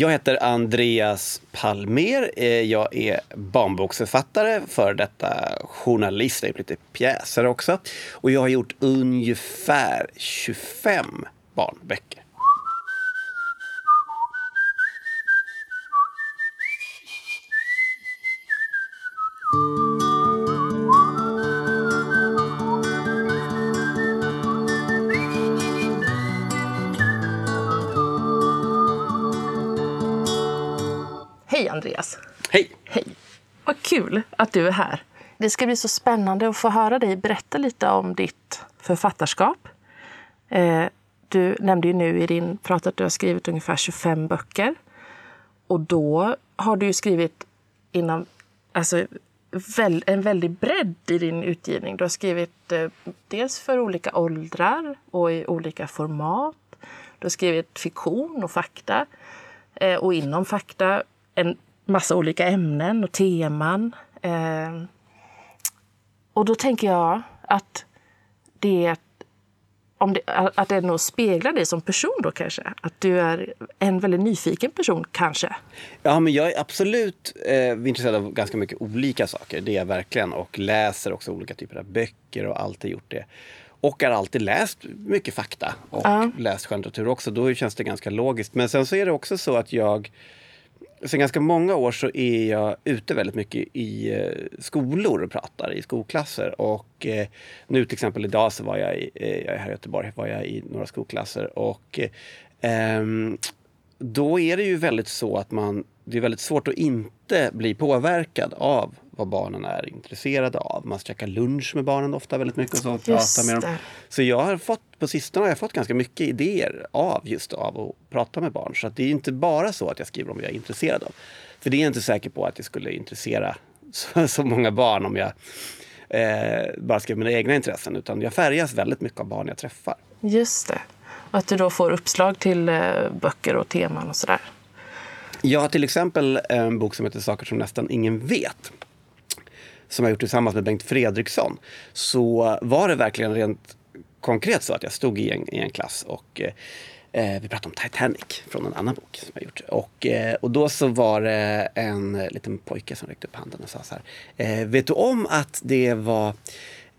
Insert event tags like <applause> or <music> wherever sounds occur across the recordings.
Jag heter Andreas Palmer. Eh, jag är barnboksförfattare, för detta journalist, jag har lite pjäser också. Och jag har gjort ungefär 25 barnböcker. Kul att du är här. Det ska bli så spännande att få höra dig berätta lite om ditt författarskap. Eh, du nämnde ju nu i din prat att du har skrivit ungefär 25 böcker. Och då har du ju skrivit inom alltså, en väldig bredd i din utgivning. Du har skrivit eh, dels för olika åldrar och i olika format. Du har skrivit fiktion och fakta. Eh, och inom fakta en massa olika ämnen och teman. Eh, och då tänker jag att det, om det, att det nog speglar dig som person då kanske? Att du är en väldigt nyfiken person kanske? Ja, men jag är absolut eh, intresserad av ganska mycket olika saker. Det är jag verkligen. Och läser också olika typer av böcker och alltid gjort det. Och har alltid läst mycket fakta och ja. läst skönlitteratur också. Då känns det ganska logiskt. Men sen så är det också så att jag Sen ganska många år så är jag ute väldigt mycket i eh, skolor och pratar i skolklasser. Och eh, nu till exempel idag så var jag, i, eh, jag är här i Göteborg, var jag i några skolklasser. Och ehm, då är det ju väldigt så att man, det är väldigt svårt att inte bli påverkad av vad barnen är intresserade av. Man käkar lunch med barnen ofta väldigt mycket och så pratar med dem. Så jag har fått, på sistone har jag fått ganska mycket idéer av just av att prata med barn. Så det är inte bara så att jag skriver om vad jag är intresserad av. För det är jag inte säker på att det skulle intressera <laughs> så, så många barn om jag eh, bara skrev mina egna intressen. Utan jag färgas väldigt mycket av barn jag träffar. Just det. Och att du då får uppslag till eh, böcker och teman och sådär. Jag har till exempel en bok som heter Saker som nästan ingen vet som jag gjort tillsammans med Bengt Fredriksson så var det verkligen rent konkret så att jag stod i en, i en klass och eh, eh, vi pratade om Titanic från en annan bok som jag gjort. Och, eh, och då så var det en liten pojke som räckte upp handen och sa så här. Eh, vet du om att det var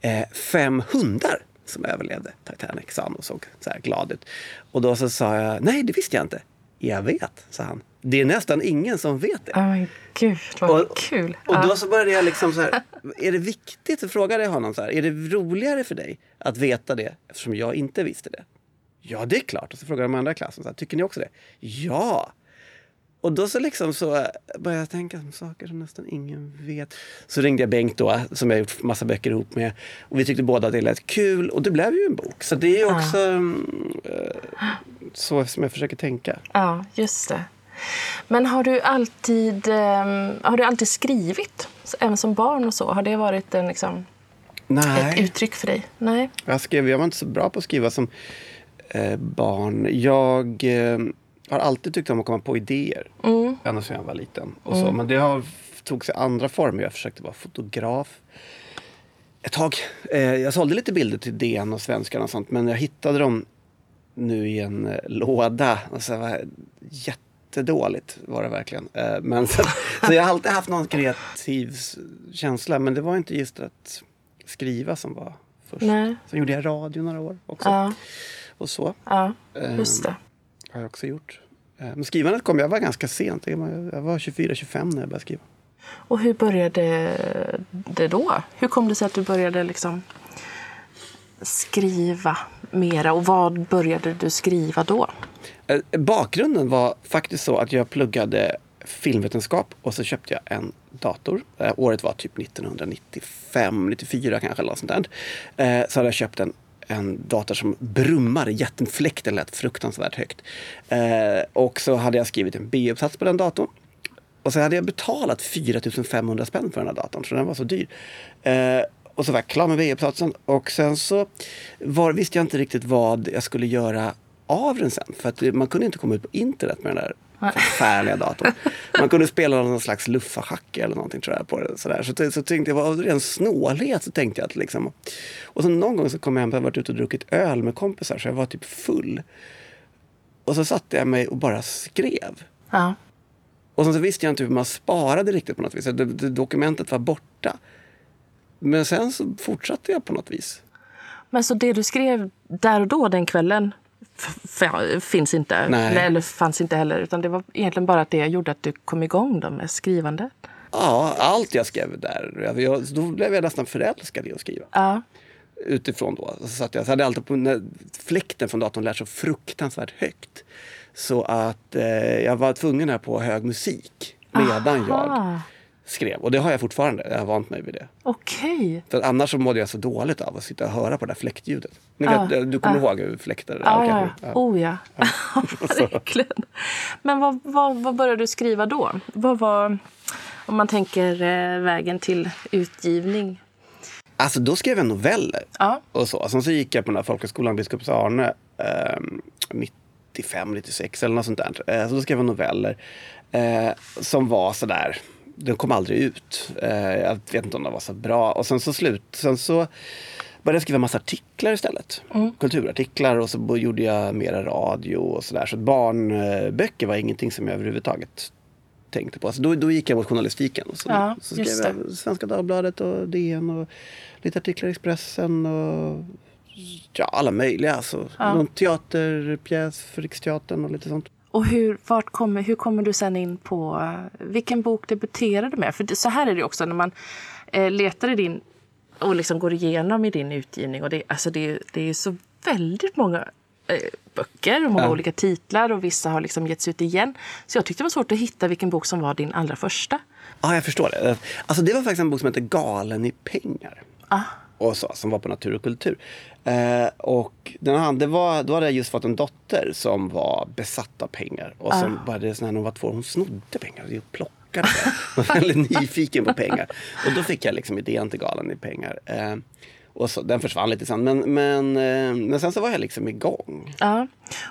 eh, fem hundar som överlevde Titanic, sa han och såg så här glad ut. Och då så sa jag, nej det visste jag inte. Jag vet, sa han. Det är nästan ingen som vet det. Oh, gud, vad och, kul. Och då så började jag liksom så här, är det viktigt? Frågade jag honom så här, är det roligare för dig att veta det eftersom jag inte visste det? Ja, det är klart. Och så frågade de andra klassen, så här, tycker ni också det? Ja! Och då så liksom så började jag tänka på saker som nästan ingen vet. Så ringde jag Bengt då, som jag gjort massa böcker ihop med. Och vi tyckte båda att det lät kul och det blev ju en bok. Så det är också ja. äh, så som jag försöker tänka. Ja, just det. Men har du alltid, um, har du alltid skrivit? Även som barn och så? Har det varit en, liksom, Nej. ett uttryck för dig? Nej. Jag, skrev, jag var inte så bra på att skriva som eh, barn. Jag eh, har alltid tyckt om att komma på idéer. Mm. Ända sedan jag var liten. Och så. Mm. Men det har tog sig andra former. Jag försökte vara fotograf ett tag. Eh, jag sålde lite bilder till DN och Svenskarna och sånt. Men jag hittade dem nu i en eh, låda. Alltså, var jättedåligt var det verkligen. Eh, men så, <laughs> så, jag har alltid haft någon kreativ känsla. Men det var inte just att skriva som var först. Nej. Sen gjorde jag radio några år också. Ja. Och så. Ja, just det. Har jag också gjort. Eh, men skrivandet kom, jag var ganska sent. Jag var 24-25 när jag började skriva. Och hur började det då? Hur kom det sig att du började liksom skriva mera och vad började du skriva då? Eh, bakgrunden var faktiskt så att jag pluggade filmvetenskap och så köpte jag en dator. Eh, året var typ 1995, 94 kanske eller sånt där. Så hade jag köpt en en dator som brummar, jättefläkten lät fruktansvärt högt. Eh, och så hade jag skrivit en B-uppsats på den datorn. Och så hade jag betalat 4 500 spänn för den här datorn, så den var så dyr. Eh, och så var jag klar med b-uppsatsen och sen så var, visste jag inte riktigt vad jag skulle göra av den sen. För att man kunde inte komma ut på internet med den där förfärliga datorn. Man kunde spela någon slags luffarschack eller någonting tror jag på det. Sådär. Så, så tänkte jag, av ren snålhet så tänkte jag att liksom. Och så någon gång så kom jag hem, jag varit ute och druckit öl med kompisar så jag var typ full. Och så satte jag mig och bara skrev. Ja. Och sen så visste jag inte hur man sparade riktigt på något vis. Det, det, dokumentet var borta. Men sen så fortsatte jag på något vis. Men så det du skrev där och då den kvällen finns inte? Nej. Eller fanns inte heller? Utan det var egentligen bara att det gjorde att du kom igång då med skrivande? Ja, allt jag skrev där. Jag, då blev jag nästan förälskad i att skriva. Ja. Utifrån då. Så att jag hade alltid på, när fläkten från datorn lät så fruktansvärt högt. Så att eh, jag var tvungen här på hög musik medan Aha. jag skrev. Och det har jag fortfarande. Jag har vant mig vid det. Okej. För annars så mådde jag så dåligt av att sitta och höra på det där fläktljudet. Vet, du kommer ja. ihåg hur fläktar? Ja, ja, ja. Oh ja. Verkligen. <laughs> Men vad, vad, vad började du skriva då? Vad var, om man tänker eh, vägen till utgivning? Alltså då skrev jag noveller. Ja. Och så. Sen så gick jag på den här folkhögskolan Biskops Arne eh, 95, 96 eller något sånt där. Eh, så då skrev jag noveller eh, som var sådär, den kom aldrig ut. Eh, jag vet inte om de var så bra. Och sen så slut, sen så började jag skriva massa artiklar istället. Kulturartiklar och så gjorde jag mera radio och sådär. Så barnböcker var ingenting som jag överhuvudtaget tänkte på. Så då, då gick jag mot journalistiken. Och så, Ja, så skrev jag Svenska Dagbladet och DN och lite artiklar i Expressen och ja, alla möjliga. Alltså. Ja. Någon teaterpjäs för Riksteatern och lite sånt. Och hur, vart kommer, hur kommer du sen in på eh, vilken bok debuterade du med? För det, så här är det också när man eh, letar i din och liksom går igenom i din utgivning. Och det, alltså det, det är så väldigt många eh, böcker och många Ja. olika titlar och vissa har liksom getts ut igen. Så jag tyckte det var svårt att hitta vilken bok som var din allra första. Ja, jag förstår det. Alltså, det var faktiskt en bok som heter Galen i pengar. Ah. Och så, som var på Natur och kultur. Eh, och den här, det var, då hade jag just fått en dotter som var besatt av pengar. Och som bara det, så när hon var två, hon snodde pengar och plockade. Hon var väldigt <laughs> nyfiken på pengar. Och då fick jag liksom idén till Galen i pengar. Eh, och så, den försvann lite sen. Men, men, eh, men sen så var jag liksom igång. Ja.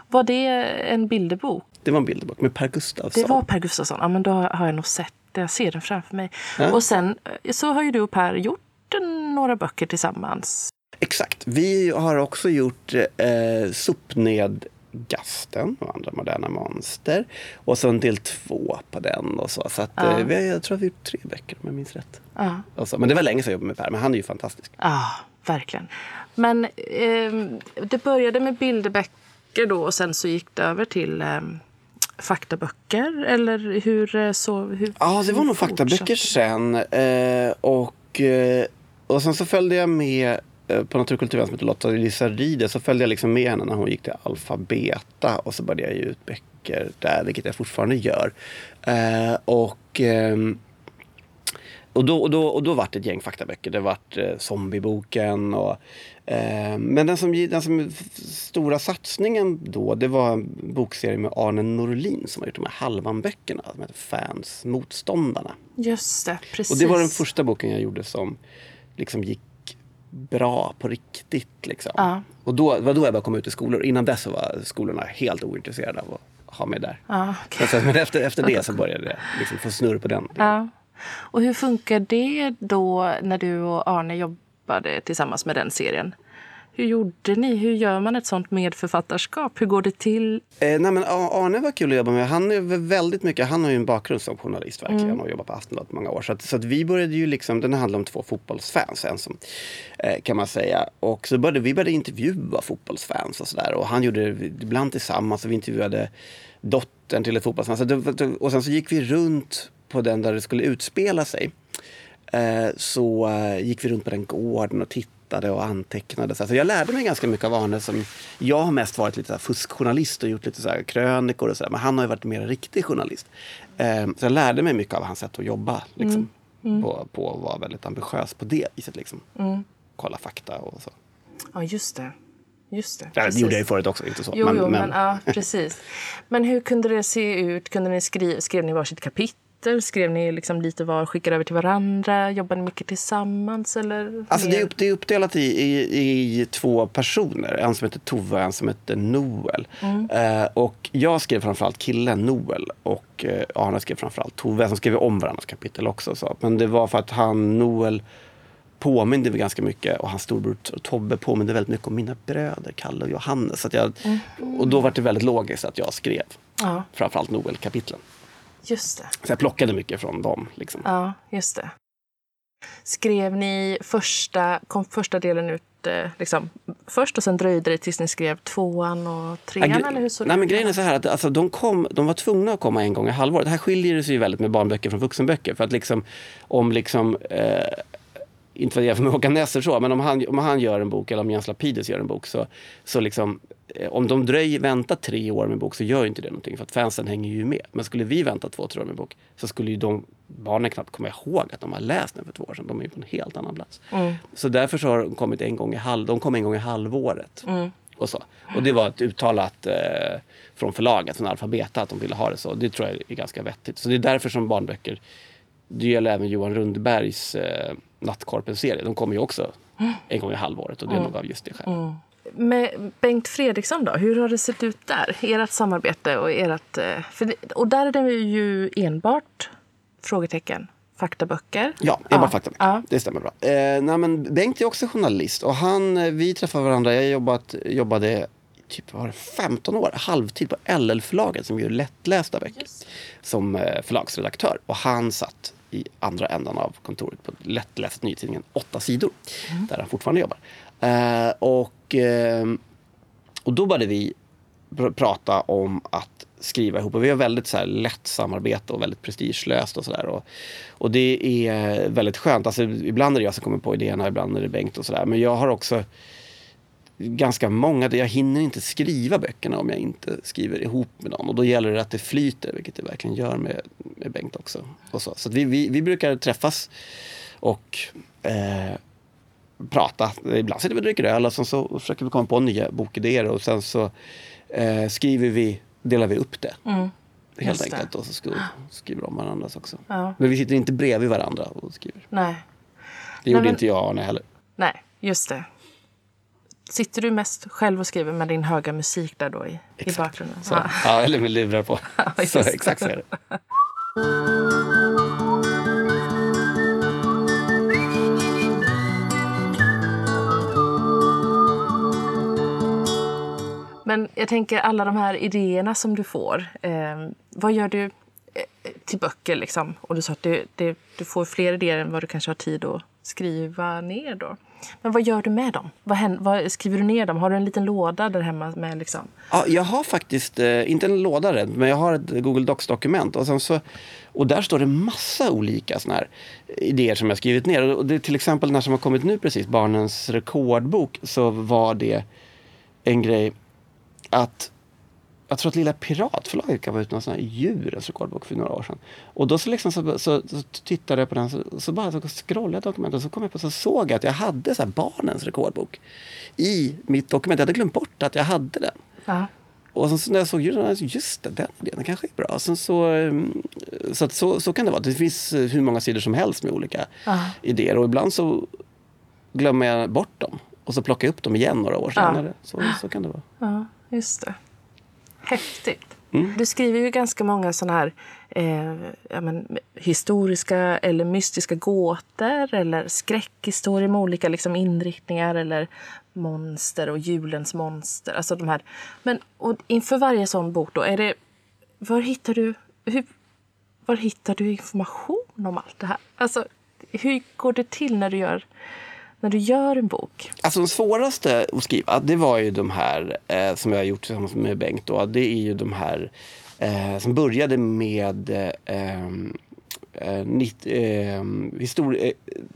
Var det en bilderbok? Det var en bilderbok med Per Gustafsson. Det var Per Gustafsson. Ja, men då har jag nog sett det. Jag ser den framför mig. Ja. Och sen eh, så har ju du och Per gjort en, några böcker tillsammans. Exakt. Vi har också gjort eh, Sopnedgasten och andra moderna monster. Och så en del två på den. Och så så att, Ja. eh, vi, jag tror att vi har gjort tre böcker om jag minns rätt. Och så, men det var länge sedan jag jobbade med Per, men han är ju fantastisk. Ja, verkligen. Men ehm, det började med bilderböcker då och sen så gick det över till ehm, faktaböcker? Eller hur eh, så? Hur, Ja, det var nog faktaböcker sen. Eh, och, eh, och sen så följde jag med eh, på Naturkulturen som heter Lotta Lisa Ride så följde jag liksom med henne när hon gick till Alfabeta och så började jag ge ut böcker där, vilket jag fortfarande gör. Eh, och, ehm, och då, och då, och då vart det ett gäng faktaböcker. Det vart eh, Zombieboken och eh, men den som, den som stora satsningen då, det var en bokserie med Arne Norlin som har gjort de här Halvan-böckerna som heter Fans, Motståndarna. Just det, precis. Och det var den första boken jag gjorde som liksom gick bra på riktigt. Liksom. Ja. Och då var då jag började komma ut i skolor. Innan dess var skolorna helt ointresserade av att ha mig där. Ja, sen, men efter, efter det <laughs> så började jag liksom få snurr på den. Ja. Och hur funkar det då när du och Arne jobbade tillsammans med den serien? Hur gjorde ni? Hur gör man ett sånt medförfattarskap? Hur går det till? Eh, nej, men Arne var kul att jobba med. Han är väl väldigt mycket, han har ju en bakgrund som journalist verkligen och jobbat på Aftonbladet många år. Så, att, så att vi började ju liksom, den handlar om två fotbollsfans en som, eh, kan man säga. Och så började vi började intervjua fotbollsfans och sådär. Och han gjorde det ibland tillsammans och vi intervjuade dottern till ett fotbollsfan. Så det, och sen så gick vi runt på den där det skulle utspela sig. Eh, så eh, gick vi runt på den gården och tittade och antecknade. Så jag lärde mig ganska mycket av Arne. Som, jag har mest varit lite så fuskjournalist och gjort lite så krönikor och så där, Men han har ju varit mer riktig journalist. Eh, så jag lärde mig mycket av hans sätt att jobba. Liksom, På, på att vara väldigt ambitiös på det viset. Liksom. Kolla fakta och så. Ja, just det. Just det. Ja, det gjorde jag ju förut också, inte så. Jo, men, jo, men, men, ja, precis. Men hur kunde det se ut? Kunde ni skriva, skrev ni varsitt kapitel? Skrev ni liksom lite var, skickade över till varandra? Jobbade ni mycket tillsammans? Eller Alltså det är, upp, det är uppdelat i, i, i två personer. En som heter Tove och en som heter Noel. Eh, och jag skrev framförallt killen Noel och eh, Arne skrev framförallt Tove. Som skrev om varandras kapitel också. Så. Men det var för att han, Noel, påminde mig ganska mycket och hans storbror Tobbe påminde väldigt mycket om mina bröder Kalle och Johannes. Så jag, Och då var det väldigt logiskt att jag skrev Ja. Framförallt Noel-kapitlen. Just det. Så jag plockade mycket från dem. Liksom. Ja, just det. Skrev ni första, kom första delen ut eh, liksom, först och sen dröjde det tills ni skrev tvåan och trean? Ja, eller hur så nej, men grejen är så här att alltså, de, kom, de var tvungna att komma en gång i halvåret. Det här skiljer sig ju väldigt med barnböcker från vuxenböcker. För att liksom, om liksom eh, inte för att jämföra med Håkan Nesser så, men om han, om han gör en bok eller om Jens Lapidus gör en bok så, så liksom, eh, om de dröjer, väntar tre år med en bok så gör inte det någonting för att fansen hänger ju med. Men skulle vi vänta två, tre år med en bok så skulle ju de barnen knappt komma ihåg att de har läst den för två år sedan. De är ju på en helt annan plats. Mm. Så därför så har de kommit en gång i, halv, de kom en gång i halvåret. Mm. Och, så. och det var ett uttalat eh, från förlaget, från Alfabeta, att de ville ha det så. Det tror jag är ganska vettigt. Så det är därför som barnböcker, det gäller även Johan Rundbergs eh, Nattkorpen-serie. De kommer ju också en gång i halvåret och det är mm. nog av just det skälet. Mm. Med Bengt Fredriksson då, hur har det sett ut där? Ert samarbete och ert... Eh, för, och där är det ju enbart frågetecken faktaböcker. Ja, enbart ja. faktaböcker. Ja. Det stämmer bra. Eh, nej, men Bengt är också journalist och han, eh, vi träffade varandra. Jag jobbat, jobbade typ var det 15 år, halvtid på LL-förlaget som gör lättlästa böcker. Som eh, förlagsredaktör. Och han satt i andra ändan av kontoret på lättläst nyhetstidningen Åtta sidor. Mm. Där han fortfarande jobbar. Eh, och, eh, och då började vi pr prata om att skriva ihop. Och vi har väldigt så här, lätt samarbete och väldigt prestigelöst och sådär. Och, och det är väldigt skönt. Alltså, ibland är det jag som kommer på idéerna, ibland är det Bengt och sådär. Men jag har också ganska många, jag hinner inte skriva böckerna om jag inte skriver ihop med någon. Och då gäller det att det flyter, vilket det verkligen gör med, med Bengt också. Och så så vi, vi, vi, brukar träffas och eh, prata. Ibland sitter vi och dricker öl och sen så försöker vi komma på nya bokidéer och sen så eh, skriver vi, delar vi upp det. Mm. Helt enkelt. Och så skriver, skriver om varandras också. Ja. Men vi sitter inte bredvid varandra och skriver. Nej. Det gjorde Nej, men... inte jag och Arne heller. Nej, just det. Sitter du mest själv och skriver med din höga musik där då i, i bakgrunden? Så. Ja. eller med lurar på. <laughs> Ja, så, exakt så är det. Men jag tänker alla de här idéerna som du får. Eh, vad gör du eh, till böcker? Liksom? Och du sa att du, det, du får fler idéer än vad du kanske har tid att skriva ner. då. Men vad gör du med dem? Vad, händer, vad skriver du ner dem? Har du en liten låda där hemma? Med liksom? Ja, jag har faktiskt, eh, inte en låda men jag har ett Google Docs-dokument. Och, så, och där står det massa olika såna här idéer som jag skrivit ner. Och det, till exempel den som har kommit nu precis, Barnens rekordbok, så var det en grej att jag tror att Lilla Piratförlaget gav ut någon sån här djurens rekordbok för några år sedan. Och då så, liksom så, så, så tittade jag på den, så, så bara så scrollade jag dokumentet och så kom jag på så såg jag att jag hade så barnens rekordbok i mitt dokument. Jag hade glömt bort att jag hade den. Ja. Och sen så när jag såg djuren, just det, den idén kanske är bra. Sen så, mm, så, så, så kan det vara. Det finns hur många sidor som helst med olika ja. idéer. Och ibland så glömmer jag bort dem. Och så plockar jag upp dem igen några år senare. Ja. Så, så kan det vara. Ja, just det. Häftigt. Mm. Du skriver ju ganska många sådana här eh, ja, men, historiska eller mystiska gåtor eller skräckhistorier med olika liksom, inriktningar eller monster och julens monster. Alltså de här. Men och inför varje sån bok då, är det, var hittar du hur, var hittar du information om allt det här? Alltså, hur går det till när du gör när du gör en bok? Alltså de svåraste att skriva, det var ju de här eh, som jag har gjort tillsammans med Bengt. Då. Det är ju de här eh, som började med eh, eh, nitt, eh, histori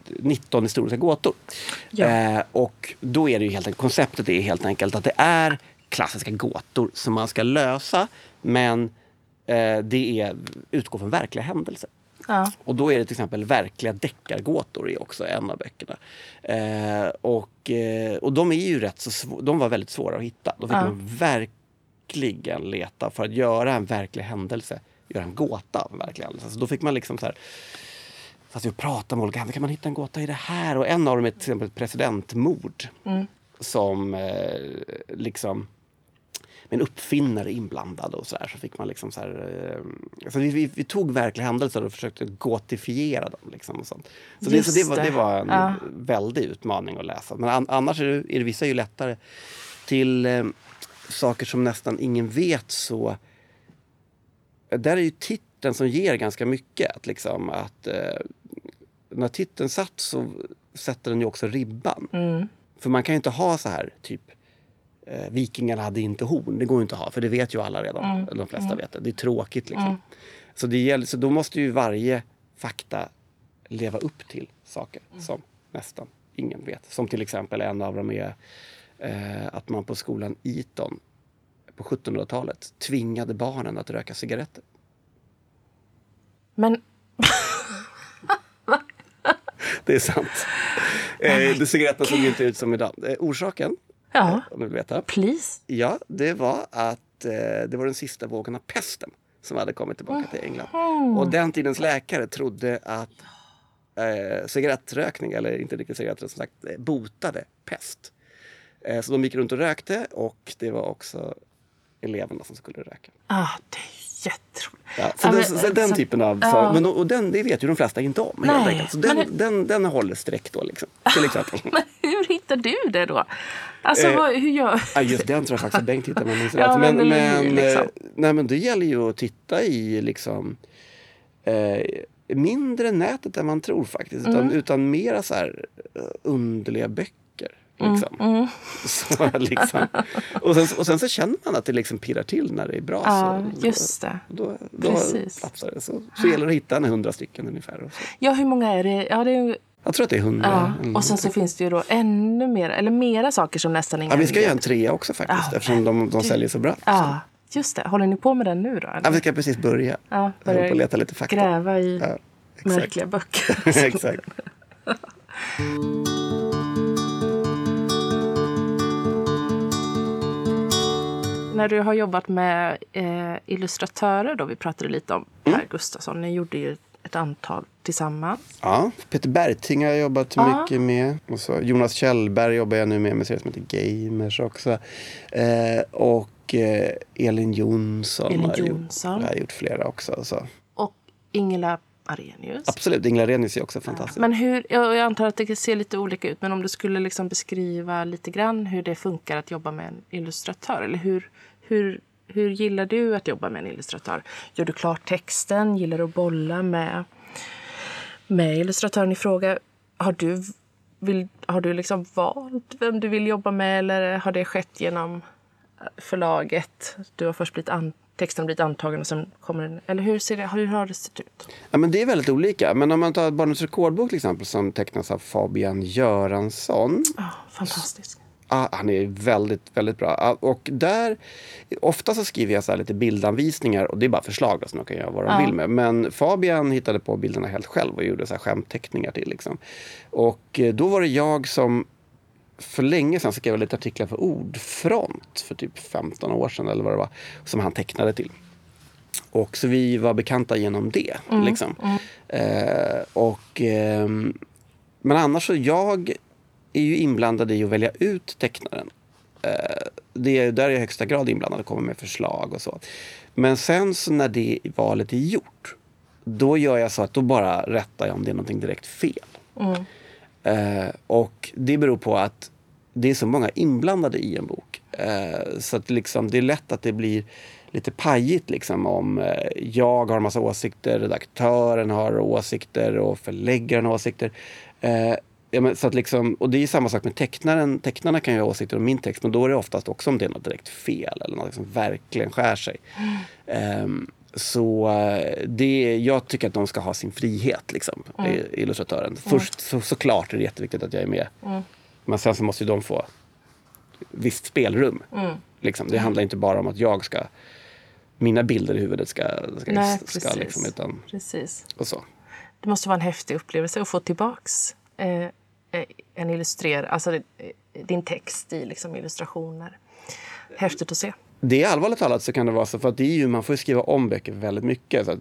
19 historiska gåtor. Ja. Eh, och då är det ju helt enkelt, konceptet är helt enkelt att det är klassiska gåtor som man ska lösa men det är, utgår från verkliga händelser. Ja. Och då är det till exempel verkliga deckargåtor i också en av böckerna. Eh, och, eh, och de är ju rätt så de var väldigt svåra att hitta. Då fick ja. man verkligen leta för att göra en verklig händelse, göra en gåta av en verklig händelse. Så då fick man liksom så här Fast vi pratar med olika händer, kan man hitta en gåta i det här? Och en av dem är till exempel ett presidentmord. Mm. Som eh, liksom med en uppfinnare inblandad och så där, så fick man liksom så här, alltså vi, vi, vi, tog verkliga händelser och försökte gotifiera dem. Liksom och sånt. Så, det, så det, var, det var en ja. väldig utmaning att läsa. Men an, annars är det, är det vissa ju lättare. Till eh, saker som nästan ingen vet så där är ju titeln som ger ganska mycket. Att liksom att eh, när titeln satt så sätter den ju också ribban. Mm. För man kan ju inte ha så här typ eh, Vikingarna hade inte horn. Det går inte att ha för det vet ju alla redan. Mm. De flesta vet det. Det är tråkigt liksom. Mm. Så, det gäller, så då måste ju varje fakta leva upp till saker Mm. som nästan ingen vet. Som till exempel en av dem är eh, att man på skolan Eton på 1700-talet tvingade barnen att röka cigaretter. Men <laughs> Det är sant. Eh, de cigaretterna såg inte ut som idag. Eh, orsaken, ja, om du vill veta, please. ja, det var att eh, det var den sista vågen av pesten som hade kommit tillbaka till England. Och den tidens läkare trodde att eh, cigarettrökning, eller inte riktigt cigaretter, som sagt, eh, botade pest. Eh, så de gick runt och rökte och det var också eleverna som skulle röka. Ah, det jätteroligt. Ja, så, Ja, den, men, så den så- typen av... ja. Så, men, och den, det vet ju de flesta inte om. Nej. Så den, men- den, den håller streck då, liksom, till exempel. <laughs> Men hur hittar du det då? Alltså, Eh, vad, hur gör... Ja, just den tror jag faktiskt att Bengt hittar. Men, <laughs> Ja, men, men- men, liksom. eh, nej, men det gäller ju att titta i liksom, eh, mindre nätet än man tror faktiskt. Utan, Mm. utan mera så här eh, underliga böcker. Liksom. Mm. <laughs> Så, liksom. Och, sen, och sen så känner man att det liksom pirrar till när det är bra. Ja, så, just det. Då, då Precis. platsar det. Så, så gäller det att hitta en hundra stycken ungefär. Ja, hur många är det? Ja, det är, Jag tror att det är hundra. ja. eller Och sen så finns det ju då ännu mer, eller mera saker som nästan ingen ja, vi ska vet. göra en trea också faktiskt Ja, eftersom de, de säljer så bra. Så. Ja, just det. Håller ni på med den nu då? eller? Ja, vi ska precis börja. Ja, Jag håller börjar på leta lite fakta. gräva i märkliga böcker. <laughs> exakt. <laughs> När du har jobbat med eh, illustratörer, då, vi pratade lite om Mm. Per Gustafsson, ni gjorde ju ett antal tillsammans. Ja, Peter Berting har jag jobbat Ja. mycket med. Och så Jonas Kjellberg jobbar jag nu med med serier som heter Gamers också. Eh, och eh, Elin Jonsson Elin har Jonsson. Gjort, jag har gjort flera också. Så. Och Ingela Arrhenius. Absolut, Ingela Renius är också fantastisk. Men hur, jag jag antar att det ser lite olika ut, men om du skulle liksom beskriva lite grann hur det funkar att jobba med en illustratör? Eller hur, hur, hur gillar du att jobba med en illustratör? Gör du klart texten? Gillar du att bolla med, med illustratören i fråga? Har du, vill, har du liksom valt vem du vill jobba med eller har det skett genom förlaget? Du har först blivit an, texten blivit antagen och sen kommer den... Eller hur, ser det, hur har det sett ut? Ja, men det är väldigt olika. Men om man tar Barnens rekordbok till exempel som tecknas av Fabian Göransson. Ja, fantastiskt. Ja, han är väldigt, väldigt bra. Ja, Och där, ofta så skriver jag så lite bildanvisningar och det är bara förslag så de kan göra vad de Ja. vill med. Men Fabian hittade på bilderna helt själv och gjorde så här skämtteckningar till. Liksom. Och eh, då var det jag som för länge sedan skrev jag lite artiklar för Ordfront för typ 15 år sedan eller vad det var, som han tecknade till. Och så vi var bekanta genom det. Liksom. Eh, och, ehm, men annars så jag är ju inblandad i att välja ut tecknaren. Eh, det är, där är jag i högsta grad inblandad och kommer med förslag och så. Men sen så när det valet är gjort, då gör jag så att då bara rättar jag om det är någonting direkt fel. Mm. Eh, och det beror på att det är så många inblandade i en bok. Eh, så att liksom, det är lätt att det blir lite pajigt liksom om eh, jag har en massa åsikter, redaktören har åsikter och förläggaren har åsikter. Eh, ja, men, så att liksom, och det är samma sak med tecknaren. Tecknarna kan ju ha åsikter om min text men då är det oftast också om det är något direkt fel eller något som verkligen skär sig. Ehm, så eh, det, jag tycker att de ska ha sin frihet, liksom, i- illustratören. Först så, såklart är det jätteviktigt att jag är med. Men sen så måste ju de få visst spelrum. Liksom. Det handlar inte bara om att jag ska mina bilder i huvudet ska, ska, Nej, ska precis. liksom, utan, Precis. och så. Det måste vara en häftig upplevelse att få tillbaks eh, eh, en illustrerad, alltså eh, din text i liksom illustrationer. Häftigt att se. Det är allvarligt talat så kan det vara så, för att det är ju, man får skriva om böcker väldigt mycket. Så att,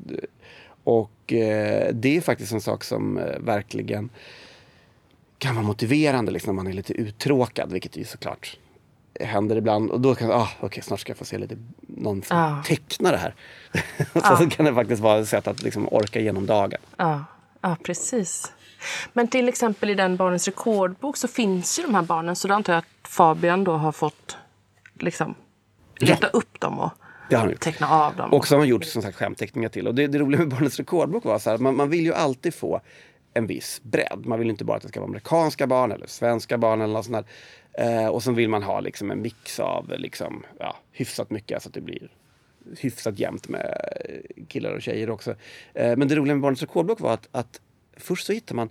och eh, det är faktiskt en sak som eh, verkligen kan vara motiverande liksom, när man är lite uttråkad, vilket ju såklart händer ibland. Och då kan jag, ah, okej, snart ska jag få se lite någon som Ja. tecknar det här. <laughs> så, så kan det faktiskt vara ett sätt att liksom orka igenom dagen. Ja, ja, precis. Men till exempel i den Barnens rekordbok så finns ju de här barnen. Så då antar jag att Fabian då har fått liksom leta upp dem och. Teckna av dem. Och så har han gjort som sagt skämtteckningar till. Och det, det roliga med Barnens rekordbok var så här, man, man vill ju alltid få en viss bredd. Man vill inte bara att det ska vara amerikanska barn eller svenska barn eller något sånt där. Eh, och så vill man ha liksom en mix av liksom, ja, hyfsat mycket så att det blir hyfsat jämnt med eh, killar och tjejer också. Eh, men det roliga med Barnens rekordbok var att, att först så hittar man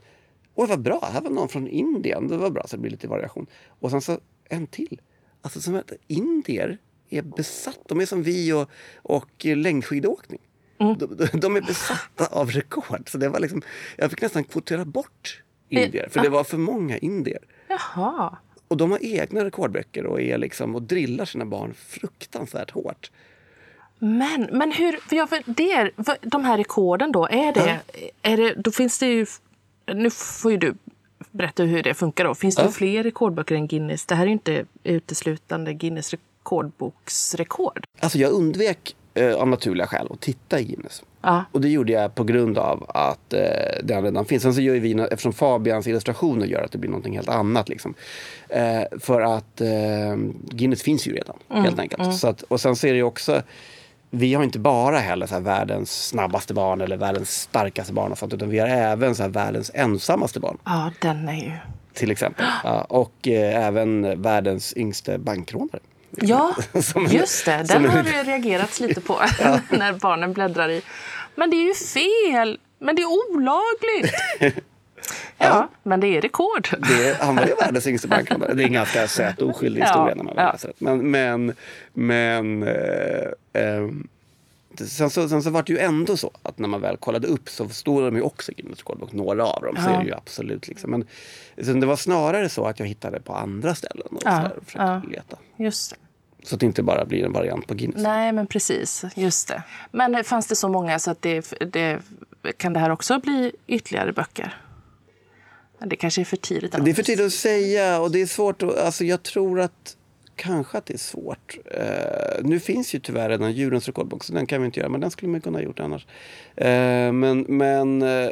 Oj vad bra, här var någon från Indien. Det var bra så det blir lite variation. Och sen så en till. Alltså som att indier är besatt. De är som vi och, och längdskidåkning. Mm. De, de, är besatta av rekord. Så det var liksom, jag fick nästan kvotera bort indier, för det var för många indier. Jaha. Och de har egna rekordböcker och, är liksom, och drillar sina barn fruktansvärt hårt. Men, men hur, ja, för det, de här rekorden då, är det, ja. är det, då finns det ju, nu får ju du berätta hur det funkar då. Finns det ja. fler rekordböcker än Guinness? Det här är ju inte uteslutande Guinness rekordboksrekord. Alltså jag undvek eh, av naturliga skäl att titta i Guinness. Ja. Och det gjorde jag på grund av att eh, den redan finns. Sen så gör vi, eftersom Fabians illustrationer gör att det blir något helt annat. Liksom. Eh, för att eh, Guinness finns ju redan, mm. helt enkelt. Mm. Så att, och sen så är det ju också vi har inte bara heller så världens snabbaste barn eller världens starkaste barn och sånt, utan vi har även så världens ensammaste barn. Ja, den är ju... Till exempel. Ja, och eh, även världens yngste bankrånare. Ja, <laughs> just det. Den har det reagerats lite på <laughs> <laughs> ja. när barnen bläddrar i. Men det är ju fel! Men det är olagligt! Ja, ja, men det är rekord. Det, han var ju världens yngste bankrånare. Det är en ganska söt oskyldig historia när man ja. läser Men, men, men eh, eh, sen, så, sen så var det ju ändå så att när man väl kollade upp så stod de ju också i Guinness rekordbok, några av dem. Ja. Så är det ju absolut. Liksom. Men så det var snarare så att jag hittade på andra ställen och, ja. så och försökte ja. leta. Just det. Så att det inte bara blir en variant på Guinness. Nej, men precis. Just det. Men fanns det så många så att det, det kan det här också bli ytterligare böcker? Det kanske är för tidigt. Det är för tidigt att säga och det är svårt. Att, alltså jag tror att kanske att det är svårt. Uh, nu finns ju tyvärr redan djurens rekordbok så den kan vi inte göra men den skulle man kunna ha gjort annars. Uh, men men uh,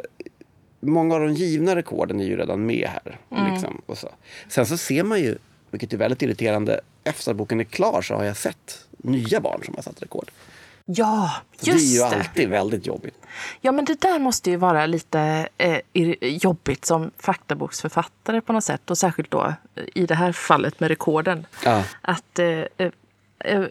många av de givna rekorden är ju redan med här. Mm. Liksom, och så. Sen så ser man ju, vilket är väldigt irriterande, efter att boken är klar så har jag sett nya barn som har satt rekord. Ja, just det. Det är ju alltid väldigt jobbigt. Ja, men det där måste ju vara lite eh, jobbigt som faktaboksförfattare på något sätt. Och särskilt då i det här fallet med rekorden. Ja. Att, eh, eh, eh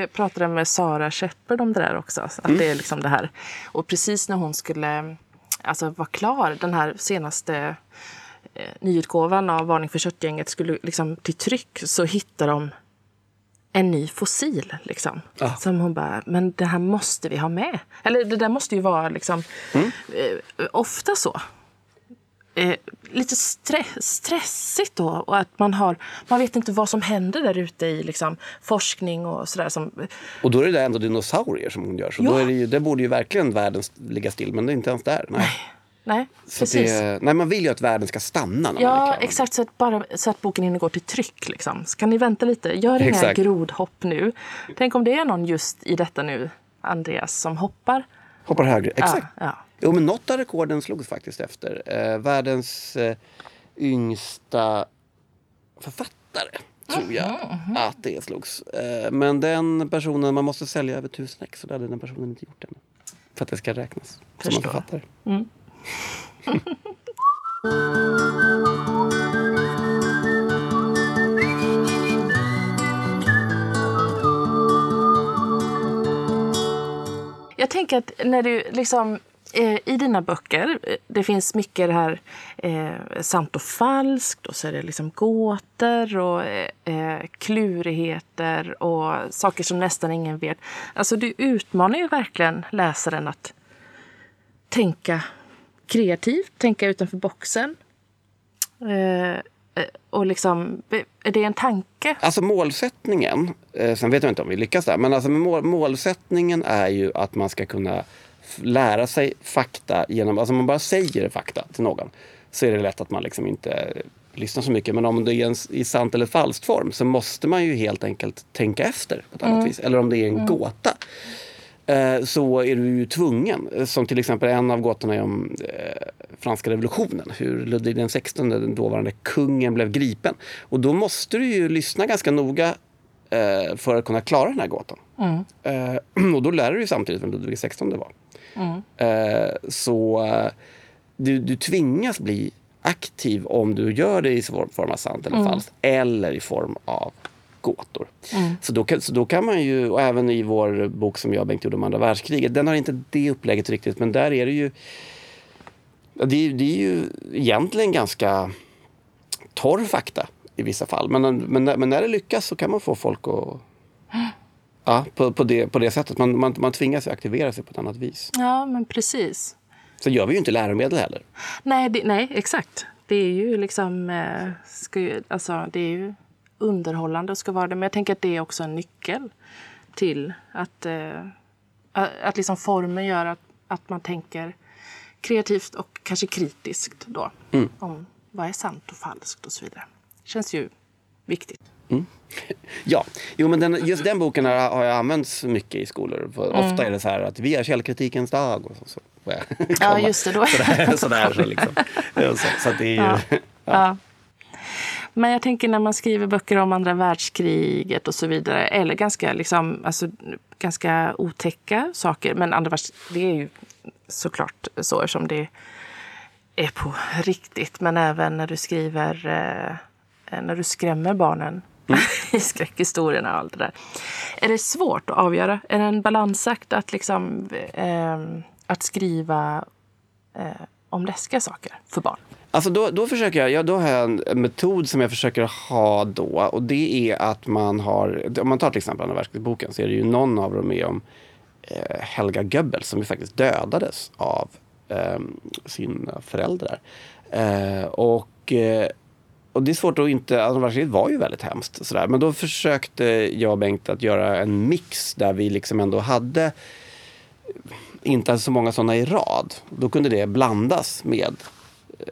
jag pratade med Sara Shepard om det där också. Att mm. det är liksom det här. Och precis när hon skulle alltså, vara klar, den här senaste eh, nyutgåvan av Varning för köttgänget skulle liksom till tryck så hittade de en ny fossil. Liksom. Ah. Som hon bara, men det här måste vi ha med. Eller det där måste ju vara liksom, mm. eh, ofta så. Eh, lite stre stressigt då. Och att man, har, man vet inte vad som händer där ute i liksom, forskning och sådär. Som... Och då är det ändå dinosaurier som hon gör. Så ja. då är det, ju, det borde ju verkligen världen ligga still, men det är inte ens där. Nej. Nej. Nej, så precis. Det, nej, man vill ju att världen ska stanna. När ja, man exakt. Så att, bara, så att boken hinner gå till tryck. Liksom. Så kan ni vänta lite. Gör inga grodhopp nu. Tänk om det är någon just i detta nu, Andreas, som hoppar. Hoppar högre, exakt. Ja, ja. Jo, men något av rekorden slogs faktiskt efter. Eh, världens eh, yngsta författare tror jag mm, mm. att det slogs. Eh, men den personen, man måste sälja över tusen ex, så det hade den personen inte gjort än. För att det ska räknas Förstår. som en författare. Mm. Jag tänker att när du liksom eh, i dina böcker, eh, det finns mycket det här eh, sant och falskt och så är det liksom gåtor och eh, eh klurigheter och saker som nästan ingen vet. Alltså du utmanar ju verkligen läsaren att tänka kreativt, tänka utanför boxen. Eh, eh, och liksom, är det en tanke? Alltså målsättningen, eh, sen vet jag inte om vi lyckas där, men alltså mål, målsättningen är ju att man ska kunna lära sig fakta genom, alltså om man bara säger fakta till någon så är det lätt att man liksom inte lyssnar så mycket. Men om det är en, i sant eller falskt form så måste man ju helt enkelt tänka efter på ett annat mm. vis. Eller om det är en mm. gåta. Eh, så är du ju tvungen. Som till exempel en av gåtorna är om eh, franska revolutionen. Hur Ludvig den XVI, den dåvarande kungen, blev gripen. Och då måste du ju lyssna ganska noga eh, för att kunna klara den här gåtan. Mm. Eh, <clears throat> och då lär du dig samtidigt vem Ludvig XVI var. Mm. Eh, så eh, du, du tvingas bli aktiv om du gör det i form av sant eller mm. falskt eller i form av gåtor. Mm. Så, då kan, så då kan man ju, och även i vår bok som jag och Bengt gjorde om andra världskriget, den har inte det upplägget riktigt men där är det ju det, det är ju egentligen ganska torr fakta i vissa fall. Men, men, men när det lyckas så kan man få folk att <gasps> Ja, på, på, det, på det sättet. Man, man, man tvingas aktivera sig på ett annat vis. Ja, men precis. Så gör vi ju inte läromedel heller. Nej, det, nej exakt. Det är ju liksom... Eh, ju, alltså, det är ju underhållande och ska vara det. Men jag tänker att det är också en nyckel till att, eh, att liksom formen gör att, att man tänker kreativt och kanske kritiskt då. Mm. Om vad är sant och falskt och så vidare. Det känns ju viktigt. Mm. <laughs> Ja, jo, men den, just den boken har, har jag använts mycket i skolor. Mm. Ofta är det så här att vi är källkritikens dag. Och så, så, ja, just det. Då. <laughs> Sådär, sådär så liksom. <laughs> så, så det är ju, ja. ja. ja. Men jag tänker när man skriver böcker om andra världskriget och så vidare, eller ganska, liksom, alltså, ganska otäcka saker. Men andra världskriget, det är ju såklart så eftersom det är på riktigt. Men även när du skriver, eh, när du skrämmer barnen mm. <laughs> i skräckhistorierna och allt det där. Är det svårt att avgöra? Är det en balansakt att, liksom, eh, att skriva eh, om läskiga saker för barn? Alltså då, då, försöker jag, ja, då har jag en metod som jag försöker ha då och det är att man har, om man tar till exempel andra världskrigsboken boken så är det ju någon av dem med om eh, Helga Goebbels som ju faktiskt dödades av eh, sina föräldrar. Eh, och, eh, och det är svårt att inte, andra världskriget var ju väldigt hemskt. Sådär. Men då försökte jag och Bengt att göra en mix där vi liksom ändå hade eh, inte så många sådana i rad. Då kunde det blandas med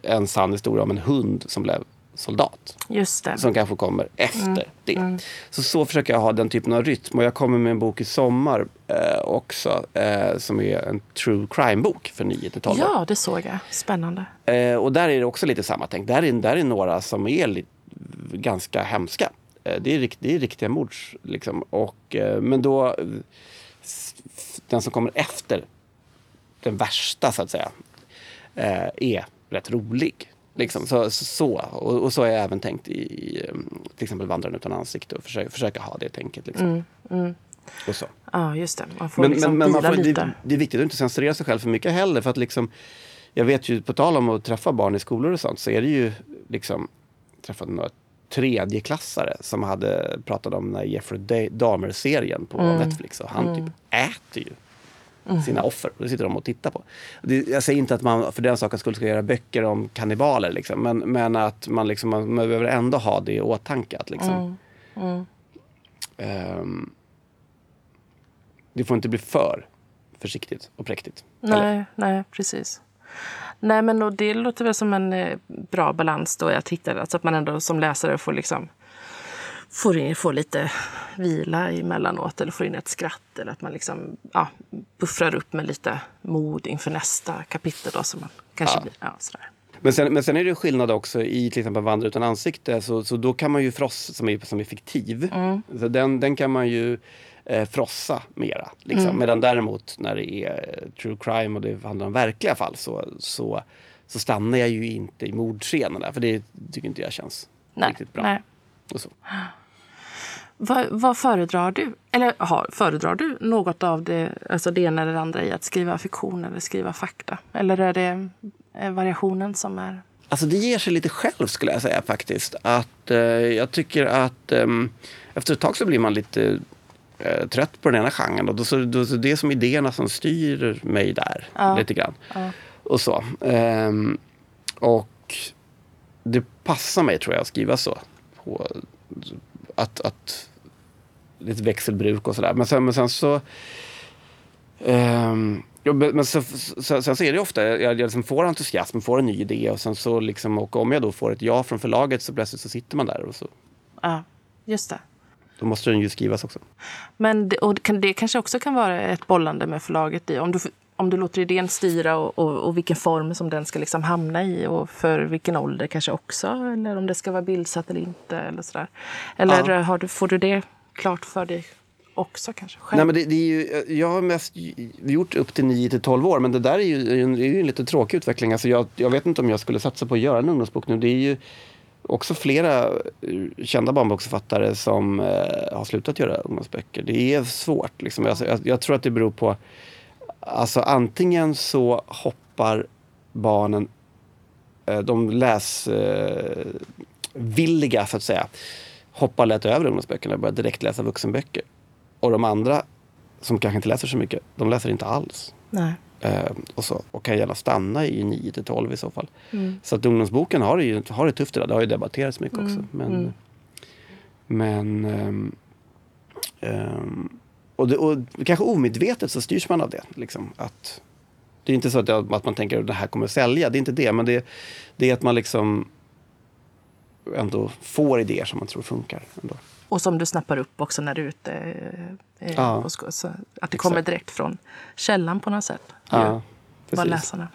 en sann historia om en hund som blev soldat. Just det. Som kanske kommer efter mm. det. Mm. Så så försöker jag ha den typen av rytm. Och jag kommer med en bok i sommar eh, också eh, som är en true crime-bok för 9 till 12 Ja, det såg jag. Spännande. Eh, och där är det också lite samma tänk. Där är, där är några som är lite, ganska hemska. Eh, det, är, det är riktiga mord. Liksom. Och, eh, men då, den som kommer efter den värsta så att säga, eh, är rätt rolig. Liksom, så, så, och, och, så har jag även tänkt i um, till exempel Vandraren utan ansikte och försöka, försöka ha det tänket. Liksom. Mm, mm. Och så. Ja, just det. Man får men, liksom men, man får, lite. Det, det, är viktigt att inte censurera sig själv för mycket heller. För att liksom, jag vet ju, på tal om att träffa barn i skolor och sånt, så är det ju liksom, träffat några tredjeklassare som hade pratat om den här Jeffrey Dahmer-serien på mm. Netflix och han mm. typ äter ju mm. Sina offer. Och det sitter de och tittar på. Det, jag säger inte att man för den sakens skull ska göra böcker om kannibaler, liksom, men, men att man, liksom, man, man behöver ändå ha det i åtanke. Att, liksom, mm. Um, det får inte bli för försiktigt och präktigt. Nej, nej precis. Nej, men det låter väl som en eh, bra balans då att hitta, alltså att man ändå som läsare får liksom får, in, får lite vila emellanåt eller får in ett skratt eller att man liksom, ja, buffrar upp med lite mod inför nästa kapitel. Då, så man kanske ja. Blir, ja, sådär. Men sen, men sen är det skillnad också i till exempel Vandra utan ansikte. Så, så då kan man ju frossa, som är, som är fiktiv, mm. så den, den kan man ju eh, frossa mera. Liksom. Mm. Medan däremot när det är true crime och det handlar om verkliga fall så, så, så stannar jag ju inte i mordscenerna. För det tycker inte jag känns Nej. riktigt bra. Nej. Och så. Vad, vad, föredrar du? Eller aha, föredrar du något av det, alltså det ena eller det andra i att skriva fiktion eller skriva fakta? Eller är det variationen som är... Alltså det ger sig lite själv skulle jag säga faktiskt. Att, eh, jag tycker att eh, efter ett tag så blir man lite eh, trött på den ena genren. Och då, så, då, så det är som idéerna som styr mig där ja. lite grann. Ja. Och så. Ehm, och det passar mig tror jag att skriva så. På, att, att lite växelbruk och sådär. Men sen, men sen så... Um, men så, så, sen så är det ofta, jag, jag liksom får entusiasm, får en ny idé och sen så liksom, och om jag då får ett ja från förlaget så plötsligt så sitter man där och så. Ja, just det. Då måste den ju skrivas också. Men det, och det kanske också kan vara ett bollande med förlaget i. Om du, om du låter idén styra och, och, och vilken form som den ska liksom hamna i och för vilken ålder kanske också. Eller om det ska vara bildsatt eller inte. Eller, sådär. eller ja. har du, får du det klart för dig också kanske? Själv? Nej, men det, det, är ju, jag har mest gjort upp till 9 till 12 år, men det där är ju, en, är ju en lite tråkig utveckling. Alltså jag, jag vet inte om jag skulle satsa på att göra en ungdomsbok nu. Det är ju också flera eh, kända barnboksförfattare som eh, har slutat göra ungdomsböcker. Det är svårt. Liksom. Alltså, jag, jag, tror att det beror på... Alltså antingen så hoppar barnen... Eh, de läsvilliga, eh, så att säga hoppar lätt över ungdomsböckerna och börjar direkt läsa vuxenböcker. Och de andra, som kanske inte läser så mycket, de läser inte alls. Nej. Eh, och, så, och kan gärna stanna i 9 till 12 i så fall. Mm. Så att ungdomsboken har det, ju, har det tufft idag. Det har ju debatterats mycket också. Mm. Men, mm. men um, um, och, det, och kanske omedvetet så styrs man av det. Liksom, att, det är inte så att, att man tänker att det här kommer att sälja. Det är inte det. Men det, det är att man liksom ändå får idéer som man tror funkar. Ändå. Och som du snappar upp också när du är ute. Eh, ja, så att det kommer direkt från källan på något sätt. Ja, precis. läsarna.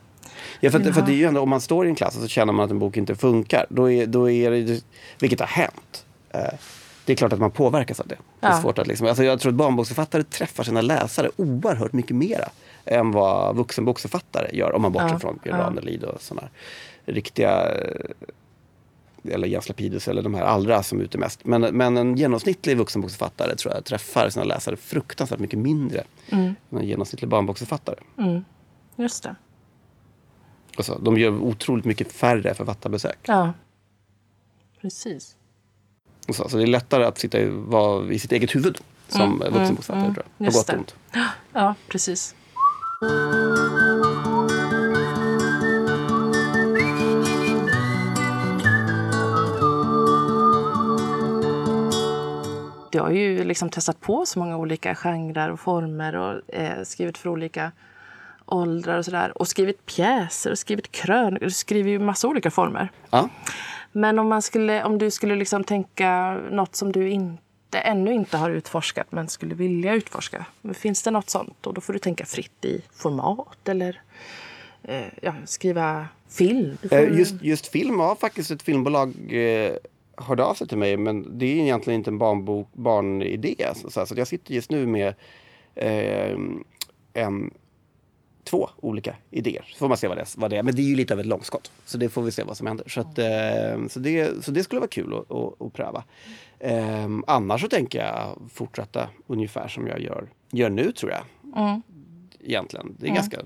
Ja, för, för det är ju ändå, om man står i en klass och så känner man att en bok inte funkar, då är, då är det, vilket har hänt. Eh, det är klart att man påverkas av det. det är svårt att liksom, alltså jag tror att barnboksförfattare träffar sina läsare oerhört mycket mera än vad vuxenboksförfattare gör, om man bortser ja, från Björn. Ranelid och sådana riktiga eller Jens Lapidus eller de här allra som är ute mest. Men, men en genomsnittlig vuxenboksförfattare tror jag träffar sina läsare fruktansvärt mycket mindre mm. än en genomsnittlig barnboksförfattare. Mm. Just det. Och så, de gör otroligt mycket färre författarbesök. Ja, precis. Och så, så det är lättare att sitta i, vara i sitt eget huvud som mm. vuxenboksförfattare, mm. tror jag. Och ont. <gasps> Ja, precis. du har ju liksom testat på så många olika genrer och former och eh, skrivit för olika åldrar och sådär. Och skrivit pjäser och skrivit krönikor. Du skriver ju massa olika former. Ja. Men om, man skulle, om du skulle liksom tänka något som du inte, ännu inte har utforskat men skulle vilja utforska. Finns det något sånt? Och då får du tänka fritt i format eller eh, ja, skriva film. Eh, just, just film har faktiskt ett filmbolag eh, hörde av sig till mig men det är egentligen inte en barnbok, barnidé. Alltså. Så, så jag sitter just nu med eh, en, två olika idéer. Så får man se vad det, vad det är. Men det är ju lite av ett långskott. Så det får vi se vad som händer. Så, att, eh, så, det, så det skulle vara kul att, att, att pröva. Eh, annars så tänker jag fortsätta ungefär som jag gör, gör nu tror jag. Mm. Egentligen. Det är mm. ganska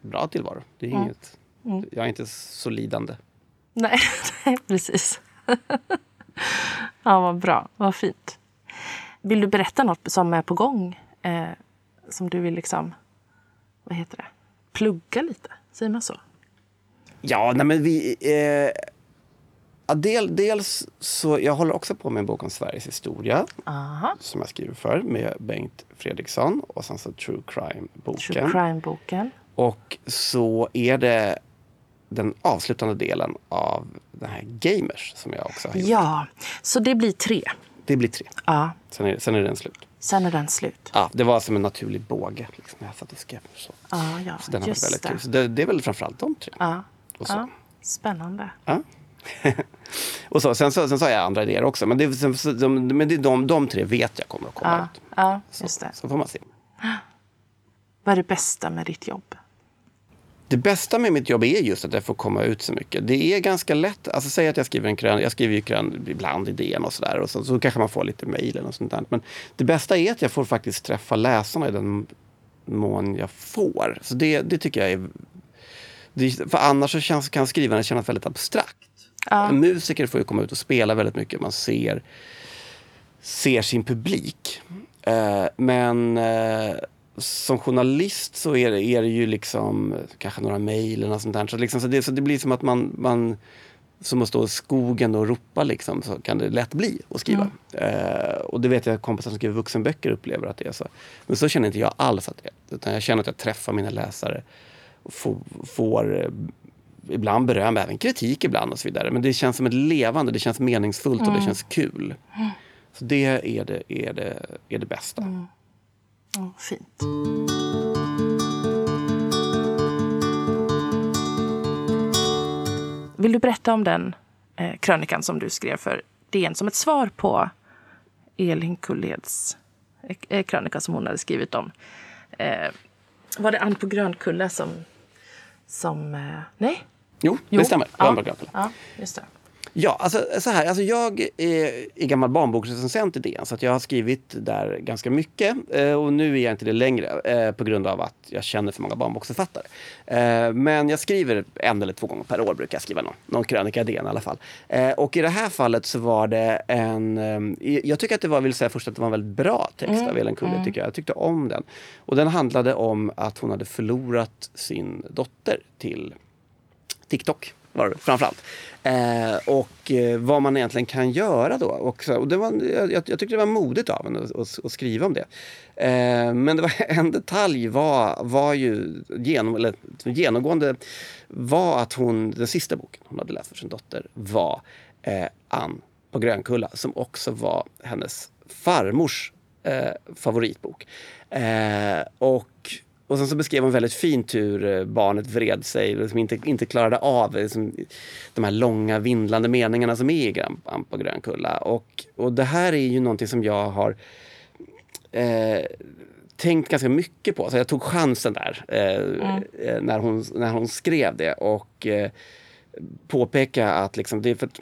bra tillvaro. Det är mm. inget, mm. Jag är inte så lidande. Nej, <laughs> precis. <laughs> ja, vad bra. Vad fint. Vill du berätta något som är på gång? Eh, som du vill liksom, vad heter det, plugga lite? Säger man så? Ja, nej men vi... Eh, ja, del, dels så, jag håller också på med en bok om Sveriges historia. Aha. Som jag skriver för med Bengt Fredriksson. Och sen så True Crime-boken. True Crime-boken. Och så är det den avslutande delen av den här Gamers som jag också har gjort. Ja, så det blir tre. Det blir tre. Ja. Sen är, sen är den slut. Sen är den slut. Ja, det var som en naturlig båge liksom, när jag satt och skrev. Så, ja, ja, så den har varit väldigt det. kul. Så det, det är väl framförallt de tre. Ja, ja. spännande. Ja. <laughs> och så, sen, så, sen så har jag andra idéer också. Men, det, så, de, men det, de, de tre vet jag kommer att komma ja, ut. Ja, just det. Så, så får man se. Vad är det bästa med ditt jobb? Det bästa med mitt jobb är just att jag får komma ut så mycket. Det är ganska lätt. Alltså säg att jag skriver en krön, jag skriver ju krön ibland i DN och sådär. Och så, så kanske man får lite mejl eller sånt där. Men det bästa är att jag får faktiskt träffa läsarna i den mån jag får. Så det, det tycker jag är... Det, för annars så känns, kan skrivandet kännas väldigt abstrakt. Ja. Musiker får ju komma ut och spela väldigt mycket. Man ser, ser sin publik. Uh, men uh, som journalist så är det, är det ju liksom kanske några mejl eller sånt där. Så, liksom, så, det, så det blir som att man, man som att stå i skogen och ropa liksom, så kan det lätt bli att skriva. Mm. Eh, och det vet jag kompisar som skriver vuxenböcker upplever att det är så. Men så känner inte jag alls att det är. Utan jag känner att jag träffar mina läsare och får, får eh, ibland beröm, även kritik ibland och så vidare. Men det känns som ett levande, det känns meningsfullt mm. och det mm. känns kul. Mm. Så det är det, är det, är det bästa. Mm. Oh, fint. Vill du berätta om den eh, krönikan som du skrev för DN som ett svar på Elin Kulleds eh, krönika som hon hade skrivit om. Eh, var det Ann på Grönkulla som... som eh, nej? Jo, det jo. stämmer. Ja. ja, just det. Ja, alltså så här. Alltså jag är, är gammal barnboksrecensent i DN så jag har skrivit där ganska mycket. Eh, och nu är jag inte det längre eh, på grund av att jag känner för många barnboksförfattare. Eh, men jag skriver en eller två gånger per år brukar jag skriva någon, någon krönika i DN i alla fall. Och i det här fallet så var det en... Jag tycker att det var, vill säga först att det var en väldigt bra text mm. av Elin Kulle, mm. tycker jag. Jag tyckte om den. Och den handlade om att hon hade förlorat sin dotter till TikTok var det framförallt. Eh, och eh, vad man egentligen kan göra då. Och, så, och det var, jag, jag tyckte det var modigt av henne att, att, att skriva om det. Eh, men det var, <laughs> en detalj var, var ju genom, eller, genomgående var att hon, den sista boken hon hade läst för sin dotter var eh, Ann på Grönkulla som också var hennes farmors eh, favoritbok. Eh, och och sen så beskrev hon väldigt fint hur eh, barnet vred sig liksom inte, inte klarade av liksom, de här långa vindlande meningarna som är i Granpan på Grönkulla. Och, och det här är ju någonting som jag har eh, tänkt ganska mycket på. Så jag tog chansen där eh, mm. Eh, när, hon, när hon skrev det och eh, påpeka att liksom, det är för att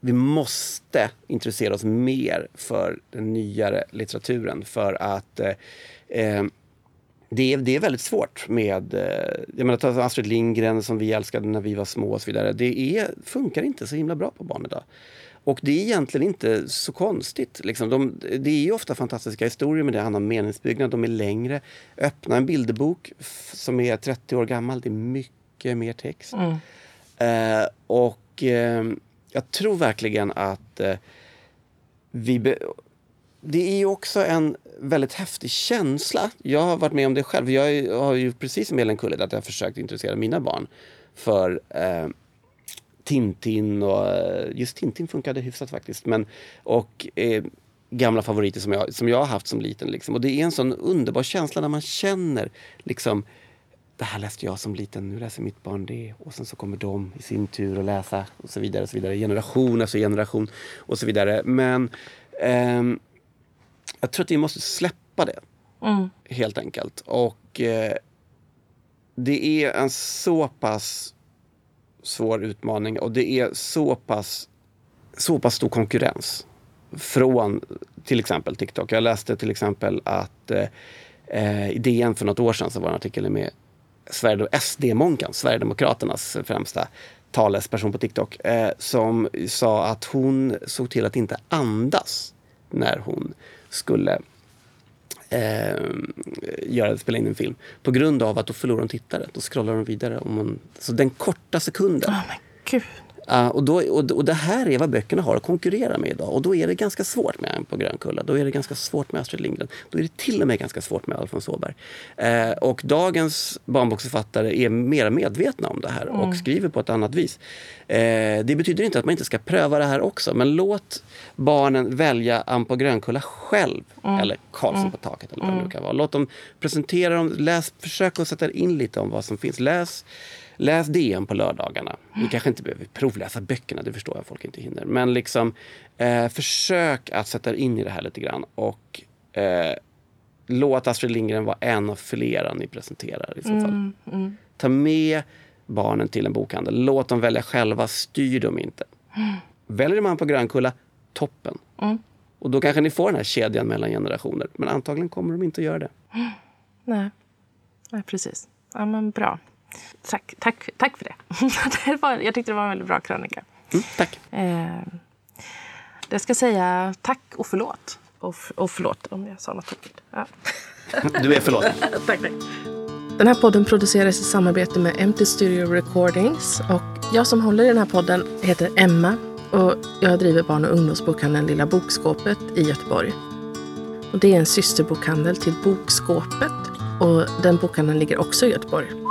vi måste intressera oss mer för den nyare litteraturen för att eh, det är, det är väldigt svårt med, eh, jag menar Astrid Lindgren som vi älskade när vi var små och så vidare. Det är, funkar inte så himla bra på barn idag. Och det är egentligen inte så konstigt. Liksom. De, det är ju ofta fantastiska historier, men det handlar om meningsbyggnad. De är längre. Öppna en bilderbok som är 30 år gammal, det är mycket mer text. Mm. Eh, och eh, jag tror verkligen att eh, vi det är ju också en väldigt häftig känsla. Jag har varit med om det själv. Jag har ju precis som Elin Kullet att jag har försökt intressera mina barn för eh, Tintin och eh, just Tintin funkade hyfsat faktiskt. Men, och eh, gamla favoriter som jag, som jag har haft som liten. Liksom. Och det är en sån underbar känsla när man känner liksom det här läste jag som liten, nu läser mitt barn det. Och sen så kommer de i sin tur att läsa och så vidare. Och så vidare. Generation efter generation och så vidare. Men ehm, jag tror att vi måste släppa det. Mm. Helt enkelt. Och eh, det är en så pass svår utmaning och det är så pass, så pass stor konkurrens från till exempel TikTok. Jag läste till exempel att eh, i DN för något år sedan så var en artikel med SD-Monkan, Sverigedemokraternas främsta talesperson på TikTok, eh, som sa att hon såg till att inte andas när hon skulle eh, göra, spela in en film. På grund av att då förlorar de tittare. Då scrollar de vidare. Och man, så den korta sekunden. Oh, men Gud. Uh, och, då, och, och det här är vad böckerna har att konkurrera med idag. Och då är det ganska svårt med en på Grönkulla. Då är det ganska svårt med Astrid Lindgren. Då är det till och med ganska svårt med Alfons Åberg. Uh, och dagens barnboksförfattare är mer medvetna om det här och mm. skriver på ett annat vis. Uh, det betyder inte att man inte ska pröva det här också. Men låt barnen välja Ann på Grönkulla själv. Mm. Eller Karlsson mm. på taket eller vad det nu mm. kan vara. Låt dem presentera dem. Läs, försök att sätta in lite om vad som finns. Läs Läs DN på lördagarna. Ni kanske inte behöver provläsa böckerna, det förstår jag att folk inte hinner. Men liksom, eh, försök att sätta er in i det här lite grann. Och eh, låt Astrid Lindgren vara en av flera ni presenterar i så fall. Mm, mm. Ta med barnen till en bokhandel. Låt dem välja själva, styr dem inte. Mm. Väljer man på Grönkulla, toppen. Mm. Och då kanske ni får den här kedjan mellan generationer. Men antagligen kommer de inte att göra det. Nej, Nej precis. Ja, men bra. Tack, tack, tack för det. <laughs> det var, jag tyckte det var en väldigt bra krönika. Mm, tack. Eh, jag ska säga tack och förlåt. Och, och förlåt om jag sa något tokigt. Ja. Du är förlåten. <laughs> tack, tack. Den här podden produceras i samarbete med Empty Studio Recordings. Och jag som håller i den här podden heter Emma och jag driver barn och ungdomsbokhandeln Lilla Bokskåpet i Göteborg. Och det är en systerbokhandel till Bokskåpet och den bokhandeln ligger också i Göteborg.